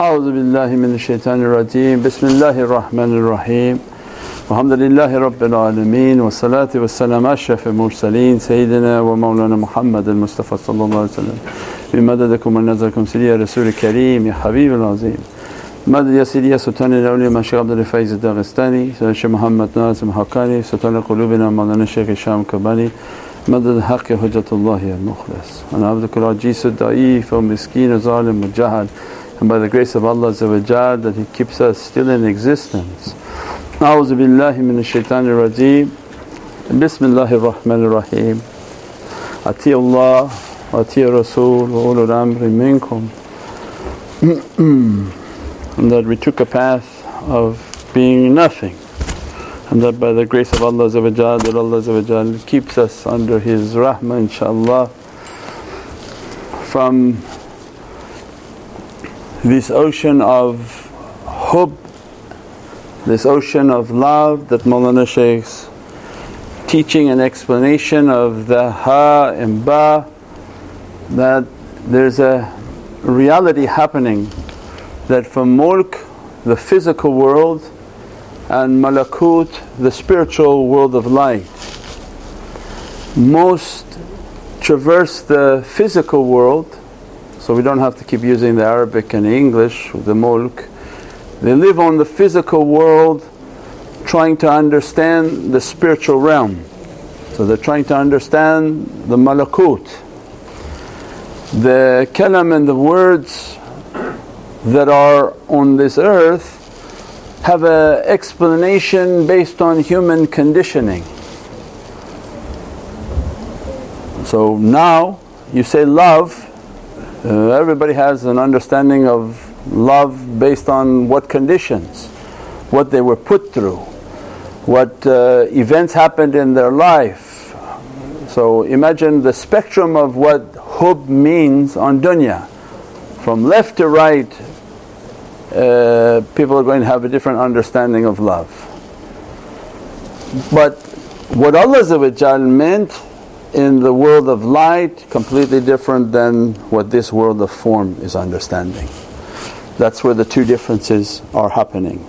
أعوذ بالله من الشيطان الرجيم. بسم الله الرحمن الرحيم. الحمد لله رب العالمين والصلاة والسلام أشرف المرسلين سيدنا ومولانا محمد المصطفى صلى الله عليه وسلم. بمددكم ونظركم سيدي يا رسول الكريم يا حبيب العظيم. مدد يا سيدي يا سلطان الأولياء مشيخ عبد الفايز الداغستاني الشيخ محمد ناظم حقاني سلطان قلوبنا مولانا الشيخ هشام كباني. مدد الحق حجة الله المخلص. أنا عبدك العجيز الضعيف ومسكين ظالم وجهل and by the grace of Allah that He keeps us still in existence. A'udhu billahi minash shaitanir rajeem Bismillahir Rahmanir Rahim Ati Allah wa ati Rasul wa ulul amri minkum. And that we took a path of being nothing. And that by the grace of Allah that Allah keeps us under His rahmah inshaAllah from this ocean of hub, this ocean of love that Mawlana Shaykh's teaching and explanation of the ha and ba that there's a reality happening that from mulk the physical world and malakut the spiritual world of light. Most traverse the physical world so we don't have to keep using the Arabic and English, the mulk. They live on the physical world trying to understand the spiritual realm. So they're trying to understand the malakut. The kalam and the words that are on this earth have an explanation based on human conditioning. So now you say love uh, everybody has an understanding of love based on what conditions, what they were put through, what uh, events happened in their life. So imagine the spectrum of what hub means on dunya. From left to right, uh, people are going to have a different understanding of love. But what Allah meant in the world of light completely different than what this world of form is understanding. That's where the two differences are happening.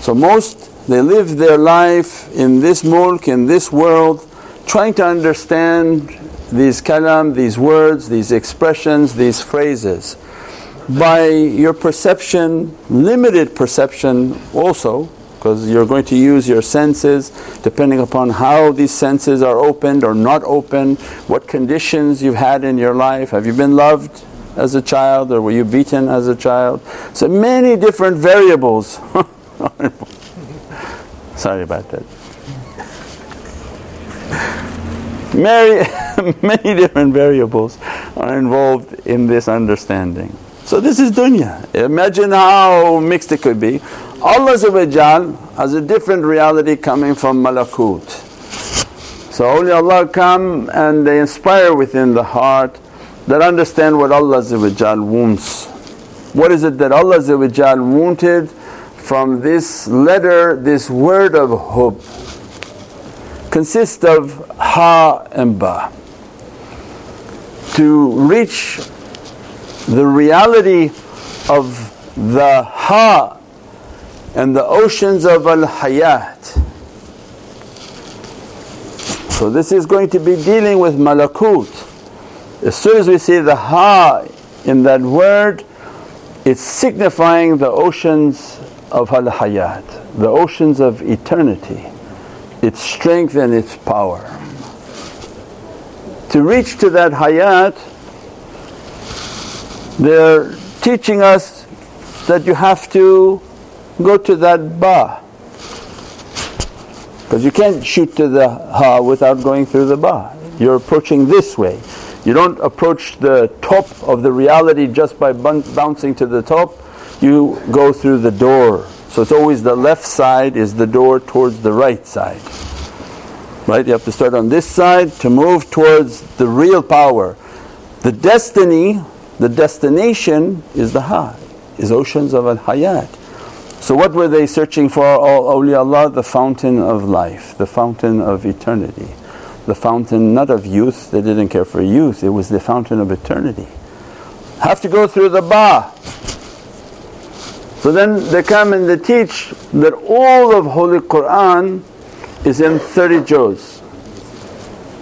So most they live their life in this mulk, in this world, trying to understand these kalam, these words, these expressions, these phrases. By your perception, limited perception also, because you're going to use your senses depending upon how these senses are opened or not open, what conditions you've had in your life. Have you been loved as a child or were you beaten as a child? So many different variables. Sorry about that. Many, many different variables are involved in this understanding. So this is dunya. Imagine how mixed it could be. Allah has a different reality coming from malakut. So awliyaullah come and they inspire within the heart that understand what Allah wants. What is it that Allah wanted from this letter, this word of hub? Consists of ha and ba. To reach the reality of the ha and the oceans of al hayat. So, this is going to be dealing with malakut. As soon as we see the ha in that word, it's signifying the oceans of al hayat, the oceans of eternity, its strength and its power. To reach to that hayat, they're teaching us that you have to go to that ba. Because you can't shoot to the ha without going through the ba. You're approaching this way. You don't approach the top of the reality just by bouncing to the top, you go through the door. So it's always the left side is the door towards the right side. Right? You have to start on this side to move towards the real power. The destiny the destination is the Ha, is oceans of al hayat. So what were they searching for? All awliyaullah, the fountain of life, the fountain of eternity. The fountain not of youth, they didn't care for youth, it was the fountain of eternity. Have to go through the Ba. So then they come and they teach that all of Holy Qur'an is in 30 juz.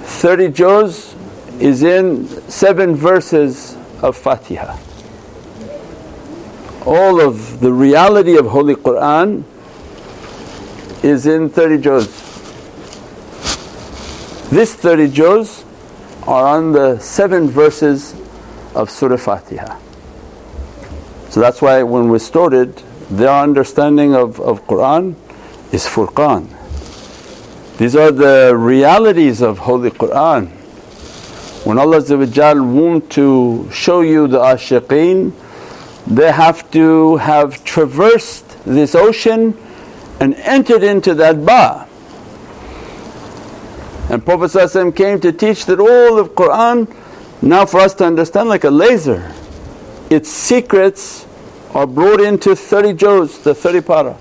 30 juz is in 7 verses of Fatiha. All of the reality of Holy Qur'an is in 30 juz. This 30 juz are on the 7 verses of Surah Fatiha. So that's why when we started their understanding of, of Qur'an is Furqan. These are the realities of Holy Qur'an. When Allah want to show you the ashiqeen, they have to have traversed this ocean and entered into that ba. And Prophet came to teach that all of Qur'an now for us to understand like a laser, its secrets are brought into 30 juz, the 30 para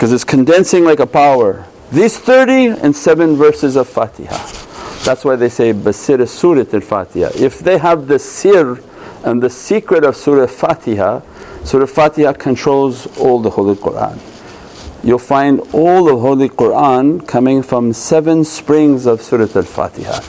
because it's condensing like a power. These 30 and 7 verses of Fatiha. That's why they say Basir Surat al Fatiha. If they have the sir and the secret of Surah Fatiha, Surah Fatiha controls all the Holy Qur'an. You'll find all the Holy Qur'an coming from seven springs of Surah Al Fatiha.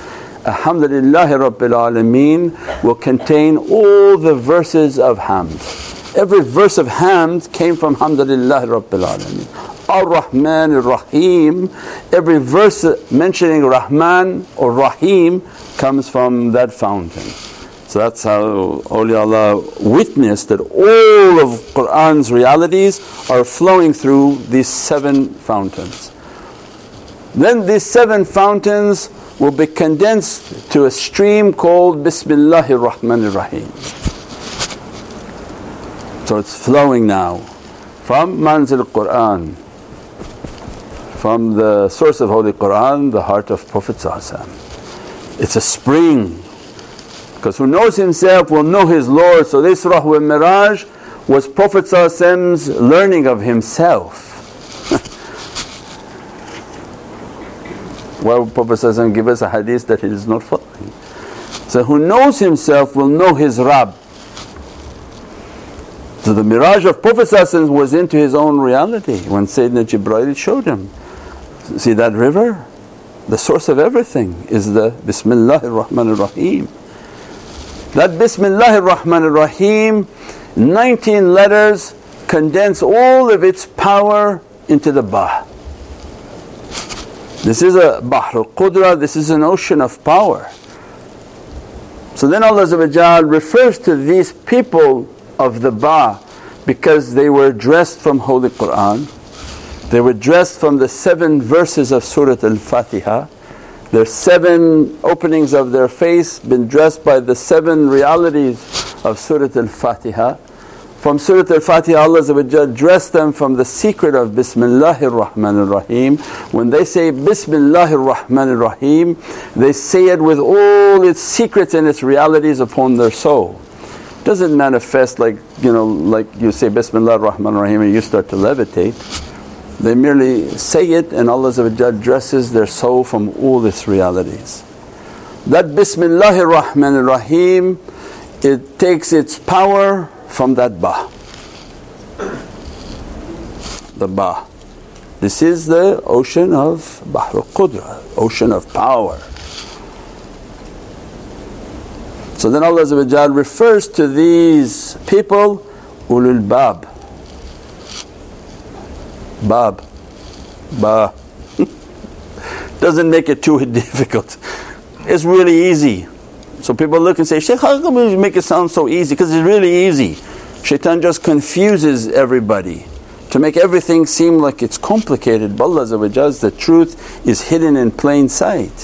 Alhamdulillahi Rabbil Alameen will contain all the verses of Hamd. Every verse of Hamd came from Alhamdulillahi Rabbil Alameen. Ar-Rahman Ar-Rahim, every verse mentioning Rahman or Rahim comes from that fountain. So that's how awliyaullah witnessed that all of Qur'an's realities are flowing through these seven fountains. Then these seven fountains will be condensed to a stream called Bismillahir Rahmanir Rahim. So it's flowing now from Manzil Qur'an from the source of Holy Qur'an, the heart of Prophet It's a spring because who knows himself will know his Lord. So this Isra Miraj was Prophet learning of himself. Why would Prophet give us a hadith that he is not following? So who knows himself will know his Rabb. So the Miraj of Prophet was into his own reality when Sayyidina Jibreel showed him. See that river? The source of everything is the Bismillahir Rahmanir Rahim. That Bismillahir Rahmanir Rahim, 19 letters condense all of its power into the Ba. This is a Bahr al-Qudra, this is an ocean of power. So then Allah refers to these people of the Ba because they were dressed from Holy Qur'an they were dressed from the seven verses of Surah Al-Fatiha. Their seven openings of their face been dressed by the seven realities of Surah Al-Fatiha. From Surah Al-Fatiha Allah dressed them from the secret of Bismillahir Rahmanir Rahim. When they say Bismillahir Rahmanir Rahim, they say it with all its secrets and its realities upon their soul. Doesn't manifest like you know, like you say Bismillahir Rahmanir Rahim and you start to levitate. They merely say it and Allah dresses their soul from all its realities. That Bismillahir Rahmanir Rahim, it takes its power from that Ba. The Ba. This is the ocean of Bahr al-Qudra, ocean of power. So then Allah refers to these people, ulul bab, Bab. Ba. Doesn't make it too difficult. It's really easy. So people look and say, Shaykh, how come you make it sound so easy? Because it's really easy. Shaitan just confuses everybody to make everything seem like it's complicated. But Allah the truth is hidden in plain sight.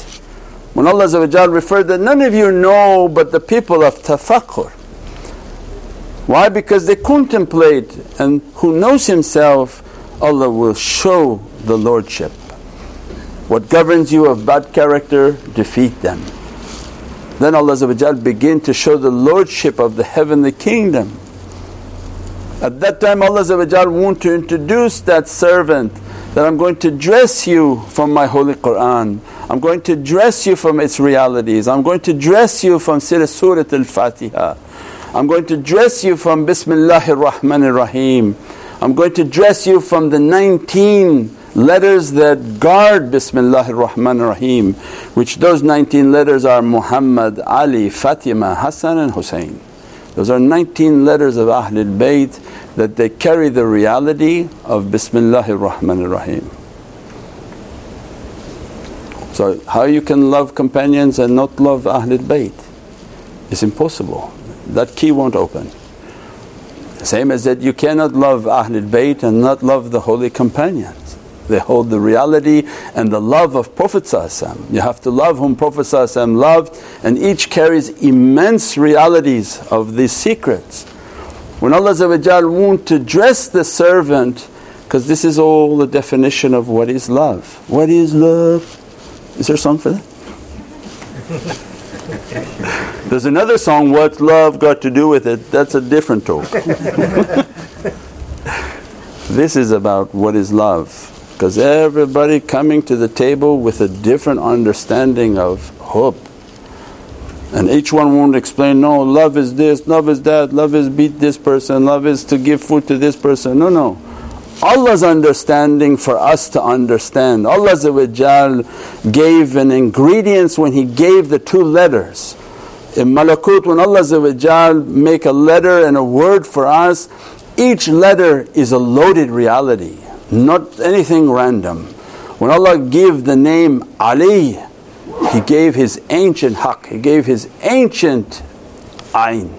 When Allah referred that none of you know but the people of tafakkur. Why? Because they contemplate and who knows himself Allah will show the lordship. What governs you of bad character, defeat them. Then Allah begin to show the lordship of the heavenly kingdom. At that time Allah want to introduce that servant that I'm going to dress you from my holy Qur'an, I'm going to dress you from its realities, I'm going to dress you from Surah Al-Fatiha. I'm going to dress you from Bismillahir Rahmanir Rahim. I'm going to dress you from the 19 letters that guard Bismillahir Rahmanir Rahim, which those 19 letters are Muhammad, Ali, Fatima, Hassan, and Hussein. Those are 19 letters of Ahlul Bayt that they carry the reality of Bismillahir Rahmanir Rahim. So, how you can love companions and not love Ahlul Bayt? It's impossible. That key won't open. Same as that you cannot love Ahlul Bayt and not love the holy companions. They hold the reality and the love of Prophet You have to love whom Prophet loved and each carries immense realities of these secrets. When Allah want to dress the servant because this is all the definition of what is love. What is love? Is there a song for that? There's another song, What's Love Got to Do with It? That's a different talk. this is about what is love because everybody coming to the table with a different understanding of hope. And each one won't explain, no, love is this, love is that, love is beat this person, love is to give food to this person. No, no. Allah's understanding for us to understand. Allah gave an ingredients when He gave the two letters. In Malakut when Allah make a letter and a word for us, each letter is a loaded reality, not anything random. When Allah gave the name Ali, He gave His ancient haqq, He gave His ancient ayn.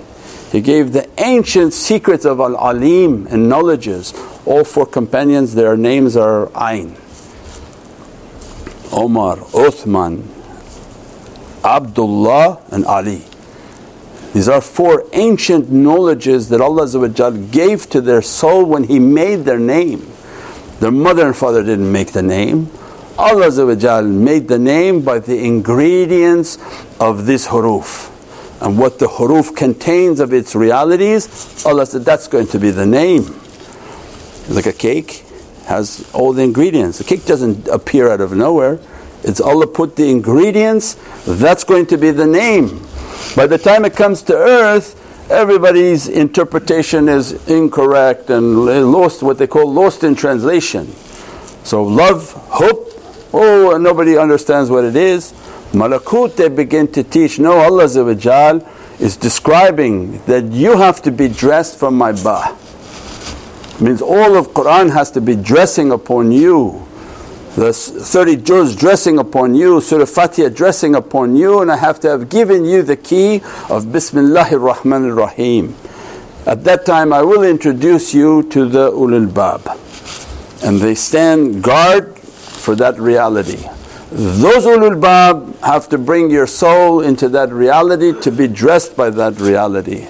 He gave the ancient secrets of Al Alim and knowledges. All four companions, their names are Ain. Omar, Uthman, Abdullah, and Ali. These are four ancient knowledges that Allah gave to their soul when He made their name. Their mother and father didn't make the name. Allah made the name by the ingredients of this huruf and what the huruf contains of its realities, Allah said that's going to be the name. Like a cake has all the ingredients. The cake doesn't appear out of nowhere. It's Allah put the ingredients, that's going to be the name. By the time it comes to earth, everybody's interpretation is incorrect and lost, what they call lost in translation. So, love, hope, oh, nobody understands what it is. Malakut they begin to teach, no Allah is describing that you have to be dressed from my ba. Means all of Qur'an has to be dressing upon you. The 30 juz dressing upon you, Surah Fatiha dressing upon you and I have to have given you the key of Bismillahir Rahmanir Rahim. At that time I will introduce you to the ulul bab and they stand guard for that reality. Those ulul bab have to bring your soul into that reality to be dressed by that reality.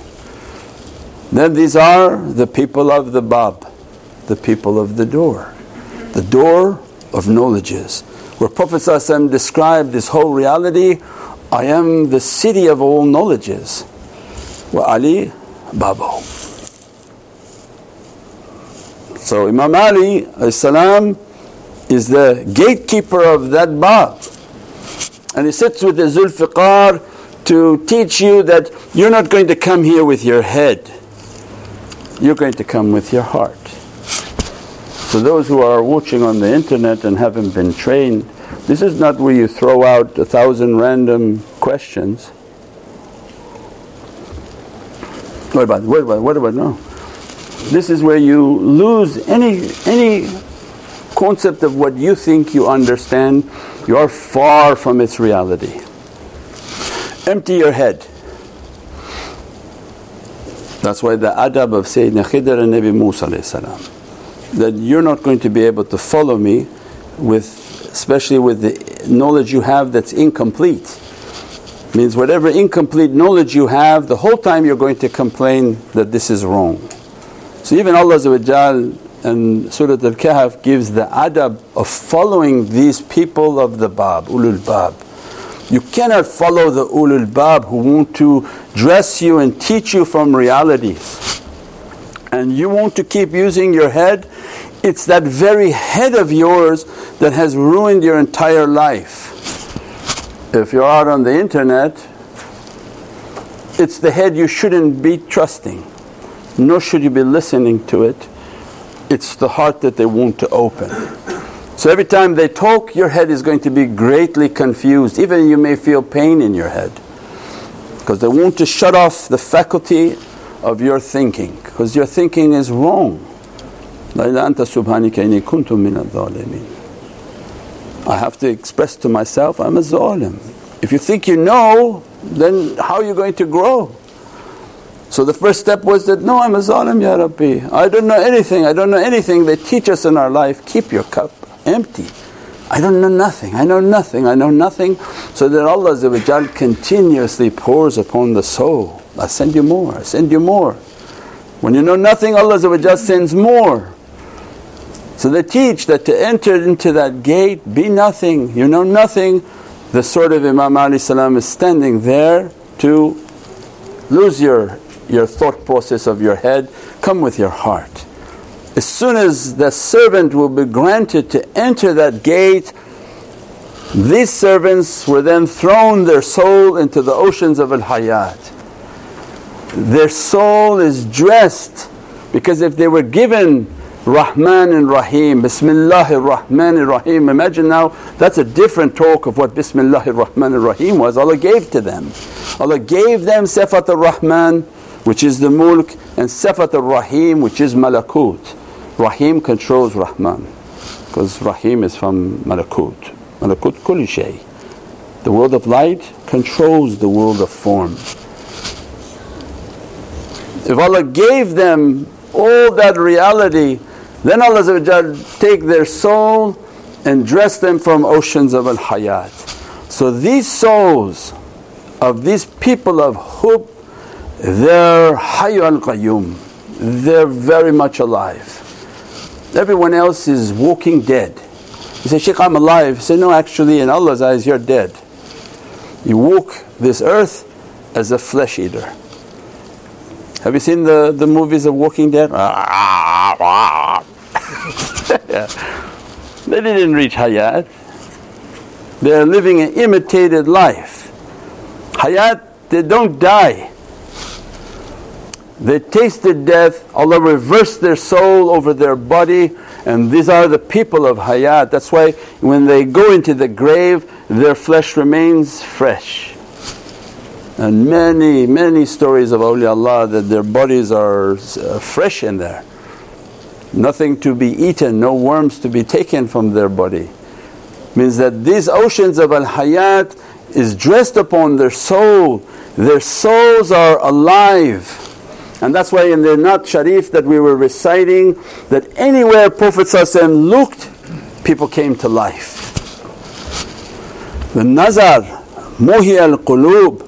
Then these are the people of the bab, the people of the door, the door of knowledges. Where Prophet described this whole reality, I am the city of all knowledges. Wa Ali Babo. So Imam Ali salam is the gatekeeper of that bab. And he sits with the Zulfiqar to teach you that you're not going to come here with your head, you're going to come with your heart. So those who are watching on the internet and haven't been trained, this is not where you throw out a thousand random questions. What about, what about, what about, no. This is where you lose any, any concept of what you think you understand, you are far from its reality. Empty your head. That's why the adab of Sayyidina Khidr and Nabi Musa salam, that you're not going to be able to follow me with especially with the knowledge you have that's incomplete. Means whatever incomplete knowledge you have the whole time you're going to complain that this is wrong. So even Allah and Surah Al-Kahf gives the adab of following these people of the Bab, ulul Bab. You cannot follow the ulul Bab who want to dress you and teach you from realities. And you want to keep using your head, it's that very head of yours that has ruined your entire life. If you're out on the internet it's the head you shouldn't be trusting, nor should you be listening to it. It's the heart that they want to open. So every time they talk, your head is going to be greatly confused, even you may feel pain in your head. Because they want to shut off the faculty of your thinking, because your thinking is wrong. I have to express to myself, I'm a zalim. If you think you know, then how are you going to grow? So the first step was that, no, I'm a zalim, Ya Rabbi. I don't know anything, I don't know anything. They teach us in our life, keep your cup empty. I don't know nothing, I know nothing, I know nothing. So that Allah continuously pours upon the soul. I send you more, I send you more. When you know nothing, Allah sends more. So they teach that to enter into that gate, be nothing, you know nothing. The sword of Imam Ali salam is standing there to lose your, your thought process of your head, come with your heart. As soon as the servant will be granted to enter that gate, these servants were then thrown their soul into the oceans of al hayat. Their soul is dressed because if they were given Rahman and Rahim, Bismillahir Rahmanir Rahim. Imagine now that's a different talk of what Bismillahir Rahmanir Rahim was. Allah gave to them. Allah gave them Sifat al Rahman, which is the mulk, and Sifat al Rahim, which is malakut. Rahim controls Rahman because Rahim is from Malakut. Malakut kulli shay. The world of light controls the world of form. If Allah gave them all that reality, then Allah take their soul and dress them from oceans of al hayat. So these souls of these people of Hub, they're Hayy al Qayyum, they're very much alive. Everyone else is walking dead. You say, Shaykh, I'm alive. Say, no, actually, in Allah's eyes, you're dead. You walk this earth as a flesh eater. Have you seen the, the movies of Walking Dead? they didn't reach Hayat. They're living an imitated life. Hayat, they don't die. They tasted death, Allah reversed their soul over their body and these are the people of hayat. That's why when they go into the grave their flesh remains fresh. And many, many stories of awliyaullah that their bodies are uh, fresh in there. Nothing to be eaten, no worms to be taken from their body. Means that these oceans of al hayat is dressed upon their soul, their souls are alive and that's why in the Naat Sharif that we were reciting, that anywhere Prophet looked, people came to life. The Nazar, Muhi al Qulub,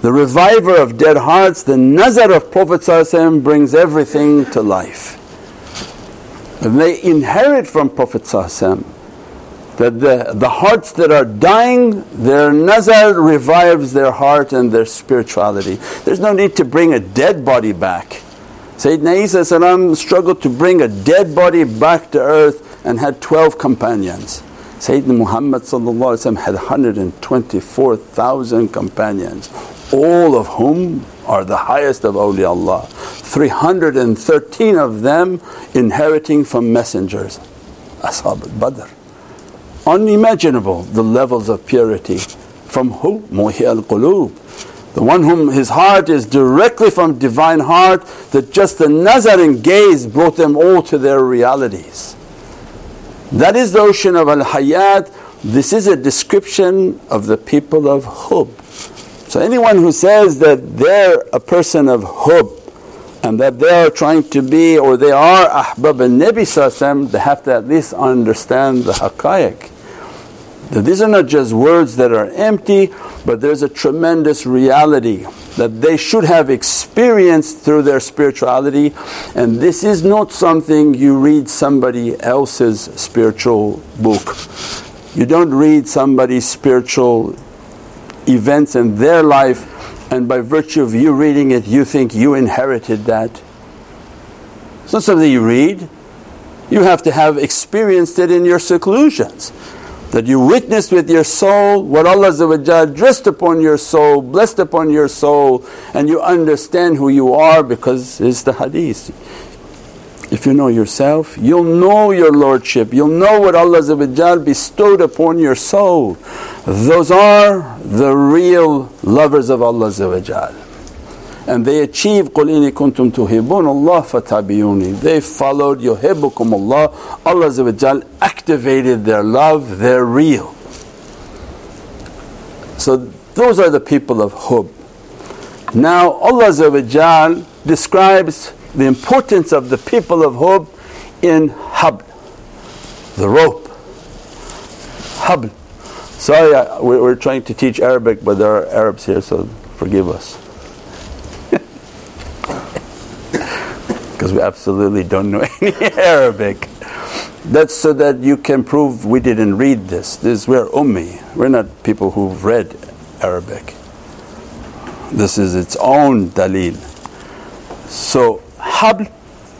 the reviver of dead hearts, the Nazar of Prophet brings everything to life. And they inherit from Prophet that the, the hearts that are dying, their nazar revives their heart and their spirituality. There's no need to bring a dead body back. Sayyidina Isa struggled to bring a dead body back to earth and had 12 companions. Sayyidina Muhammad had 124,000 companions, all of whom are the highest of awliyaullah. 313 of them inheriting from messengers, Ashab al-Badr unimaginable the levels of purity. From who? Muhi al qulub. The one whom his heart is directly from divine heart, that just the nazar and gaze brought them all to their realities. That is the ocean of al hayat. This is a description of the people of Hub. So anyone who says that they're a person of Hub and that they are trying to be or they are ahbab al-Nabi they have to at least understand the haqqaiq. That these are not just words that are empty, but there's a tremendous reality that they should have experienced through their spirituality. And this is not something you read somebody else's spiritual book. You don't read somebody's spiritual events in their life, and by virtue of you reading it, you think you inherited that. It's not something you read, you have to have experienced it in your seclusions. That you witnessed with your soul what Allah dressed upon your soul, blessed upon your soul, and you understand who you are because it's the hadith. If you know yourself, you'll know your Lordship, you'll know what Allah bestowed upon your soul. Those are the real lovers of Allah and they achieve قُلْ إِنِ كُنْتُمْ تُحِبُّونَ اللَّهَ فَتَابِعُونِ They followed يُحِبُّكُمُ Allah, Allah activated their love, they're real. So those are the people of Hub. Now Allah describes the importance of the people of Hub in Hab, the rope. Hab. Sorry, we're trying to teach Arabic, but there are Arabs here, so forgive us. because we absolutely don't know any Arabic. That's so that you can prove we didn't read this. This we're ummi. We're not people who've read Arabic. This is its own dalil. So habl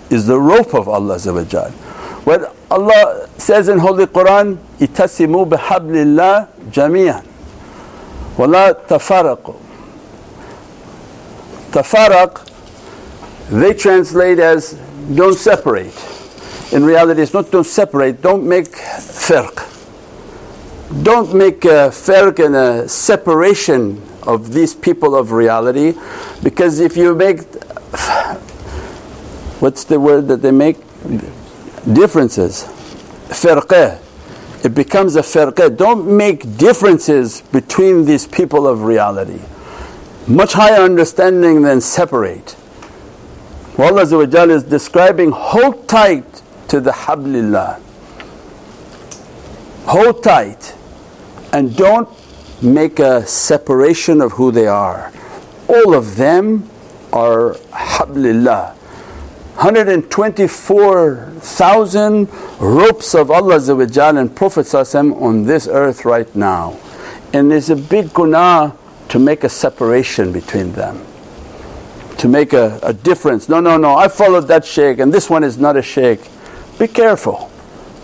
is the rope of Allah What Allah says in Holy Quran, itasimu bihablillah jami'an. ولا تفرقوا تفرق they translate as don't separate. In reality, it's not don't separate, don't make firq. Don't make a firq and a separation of these people of reality because if you make, what's the word that they make? Differences. Firqah. It becomes a firqah. Don't make differences between these people of reality. Much higher understanding than separate. Allah is describing hold tight to the hablillah. Hold tight and don't make a separation of who they are. All of them are hablillah. 124,000 ropes of Allah and Prophet on this earth right now. And there's a big gunnah to make a separation between them to make a, a difference. No, no, no, I followed that shaykh and this one is not a shaykh. Be careful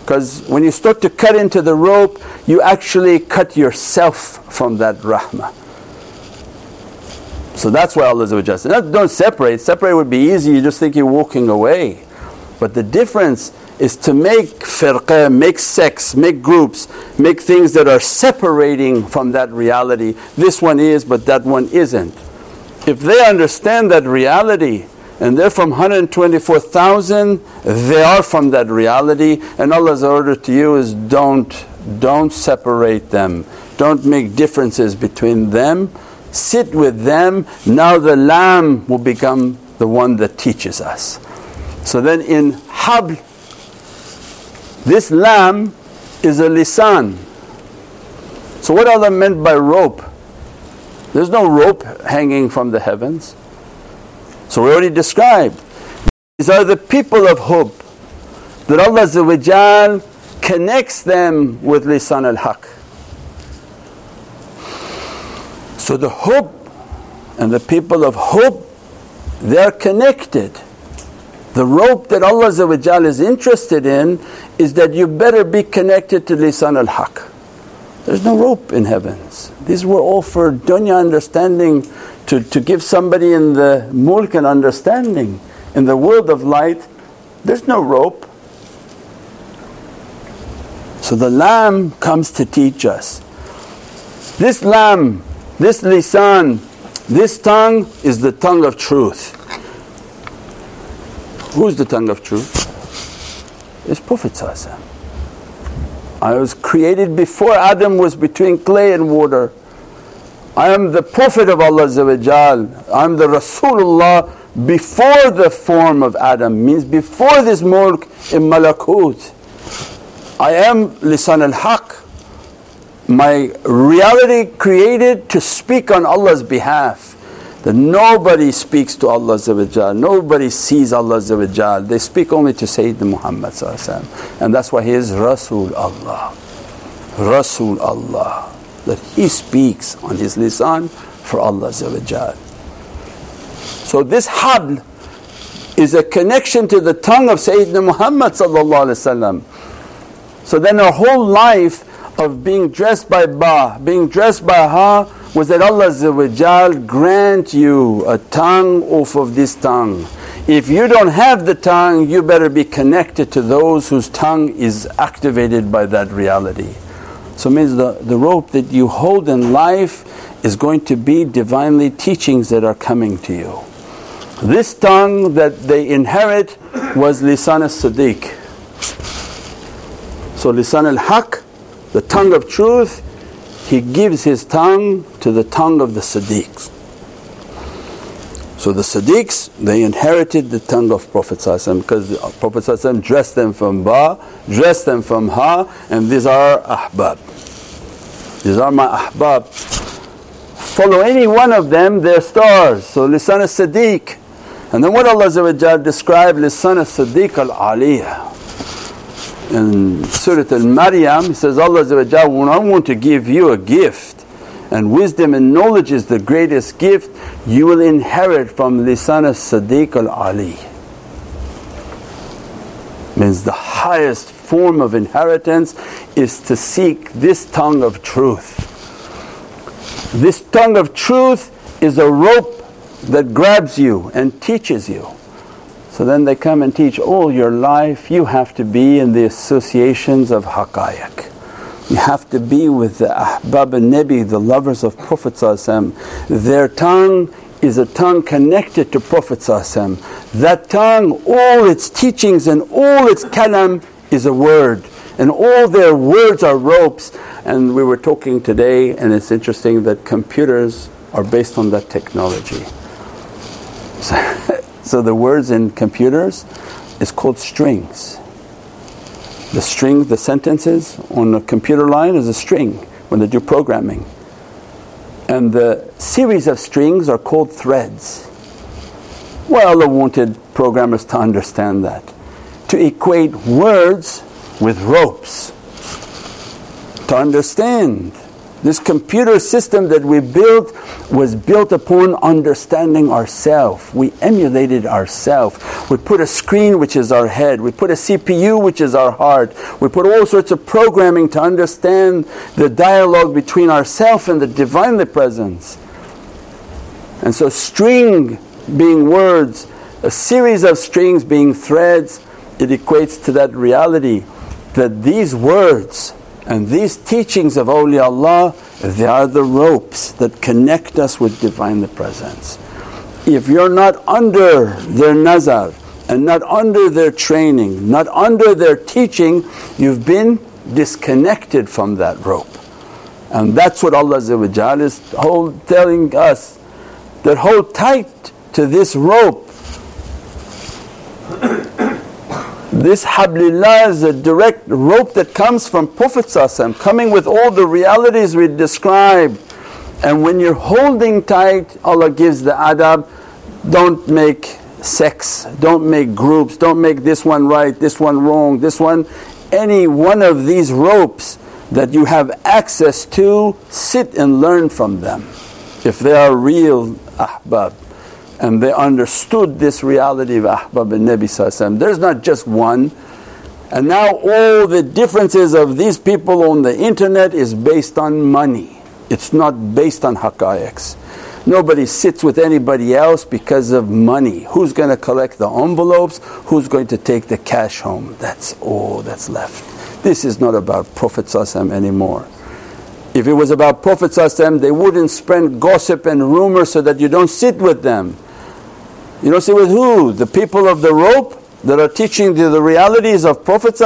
because when you start to cut into the rope, you actually cut yourself from that rahmah. So that's why Allah said, don't separate. Separate would be easy, you just think you're walking away. But the difference is to make firqah, make sects, make groups, make things that are separating from that reality. This one is, but that one isn't if they understand that reality and they're from 124,000, they are from that reality and Allah's order to you is don't, don't separate them, don't make differences between them, sit with them, now the lamb will become the one that teaches us. So then in habl, this lamb is a lisan. So what Allah meant by rope? There's no rope hanging from the heavens. So we already described. These are the people of Hub that Allah connects them with lisan al-haq. So the hope and the people of hope, they are connected. The rope that Allah is interested in is that you better be connected to lisan al-haq. There's no rope in heavens. These were all for dunya understanding, to, to give somebody in the mulk an understanding. In the world of light, there's no rope. So the lamb comes to teach us. This lamb, this lisan, this tongue is the tongue of truth. Who's the tongue of truth? It's Prophet I was created before Adam was between clay and water. I am the Prophet of Allah I am the Rasulullah before the form of Adam, means before this mulk in malakut. I am lisan al-haq, my reality created to speak on Allah's behalf. That nobody speaks to Allah nobody sees Allah they speak only to Sayyidina Muhammad and that's why he is Rasul Allah. Rasul Allah. That he speaks on his lisan for Allah So this habl is a connection to the tongue of Sayyidina Muhammad So then our whole life of being dressed by Ba, being dressed by Ha was that Allah grant you a tongue off of this tongue. If you don't have the tongue, you better be connected to those whose tongue is activated by that reality. So means the, the rope that you hold in life is going to be Divinely teachings that are coming to you. This tongue that they inherit was lisan al-Siddiq. So lisan al-Haq, the tongue of truth, he gives his tongue to the tongue of the Siddiqs. So the Siddiqs, they inherited the tongue of Prophet because Prophet dressed them from Ba, dressed them from Ha, and these are Ahbab. These are my Ahbab. Follow any one of them, they're stars. So Lisan al Siddiq. And then what Allah described Lisan al Siddiq al Aliyah. In Surah Al Maryam, He says, Allah when I want to give you a gift, and wisdom and knowledge is the greatest gift, you will inherit from lisan as-Siddiq al-Ali. Means the highest form of inheritance is to seek this tongue of truth. This tongue of truth is a rope that grabs you and teaches you. So then they come and teach all your life you have to be in the associations of haqqaiq. You have to be with the ahbab and nabi, the lovers of Prophet Their tongue is a tongue connected to Prophet That tongue, all its teachings and all its kalam is a word and all their words are ropes. And we were talking today and it's interesting that computers are based on that technology. So, so the words in computers is called strings. The string, the sentences on a computer line is a string when they do programming. And the series of strings are called threads. Why Allah wanted programmers to understand that. To equate words with ropes. To understand this computer system that we built was built upon understanding ourself. We emulated ourself. We put a screen which is our head, we put a CPU which is our heart, we put all sorts of programming to understand the dialogue between ourself and the Divinely Presence. And so string being words, a series of strings being threads, it equates to that reality that these words and these teachings of awliyaullah, they are the ropes that connect us with Divinely Presence. If you're not under their nazar and not under their training, not under their teaching, you've been disconnected from that rope. And that's what Allah is telling us that hold tight to this rope This hablillah is a direct rope that comes from Prophet coming with all the realities we described. And when you're holding tight, Allah gives the adab, don't make sects, don't make groups, don't make this one right, this one wrong, this one. Any one of these ropes that you have access to, sit and learn from them if they are real ahbab and they understood this reality of Ahbab and Nabi There's not just one. And now all the differences of these people on the internet is based on money. It's not based on haqqaiqs. Nobody sits with anybody else because of money. Who's going to collect the envelopes? Who's going to take the cash home? That's all that's left. This is not about Prophet anymore. If it was about Prophet they wouldn't spread gossip and rumor so that you don't sit with them. You know, say with who? The people of the rope that are teaching the, the realities of Prophet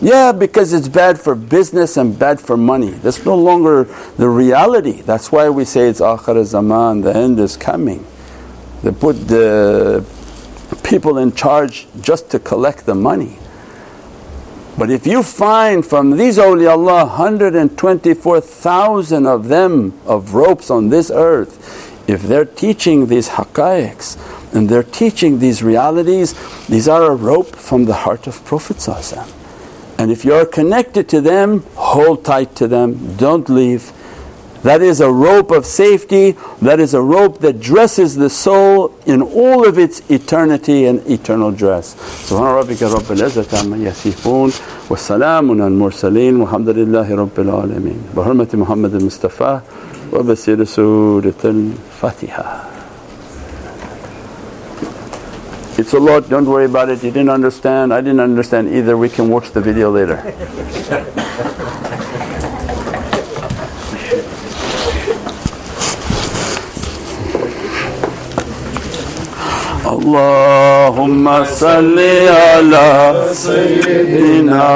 Yeah, because it's bad for business and bad for money. That's no longer the reality. That's why we say it's akhir zaman, the end is coming. They put the people in charge just to collect the money. But if you find from these awliyaullah 124,000 of them of ropes on this earth, if they're teaching these haqqaiqs and they're teaching these realities. These are a rope from the heart of Prophet And if you're connected to them, hold tight to them, don't leave. That is a rope of safety, that is a rope that dresses the soul in all of its eternity and eternal dress. Subhana rabbika rabbil izzati amma yasifoon wa salamun al mursaleen walhamdulillahi rabbil alameen. Bi hurmati Muhammad al Mustafa wa bi siri Fatiha. It's a lot, don't worry about it, you didn't understand, I didn't understand either, we can watch the video later. Allahumma salli ala Sayyidina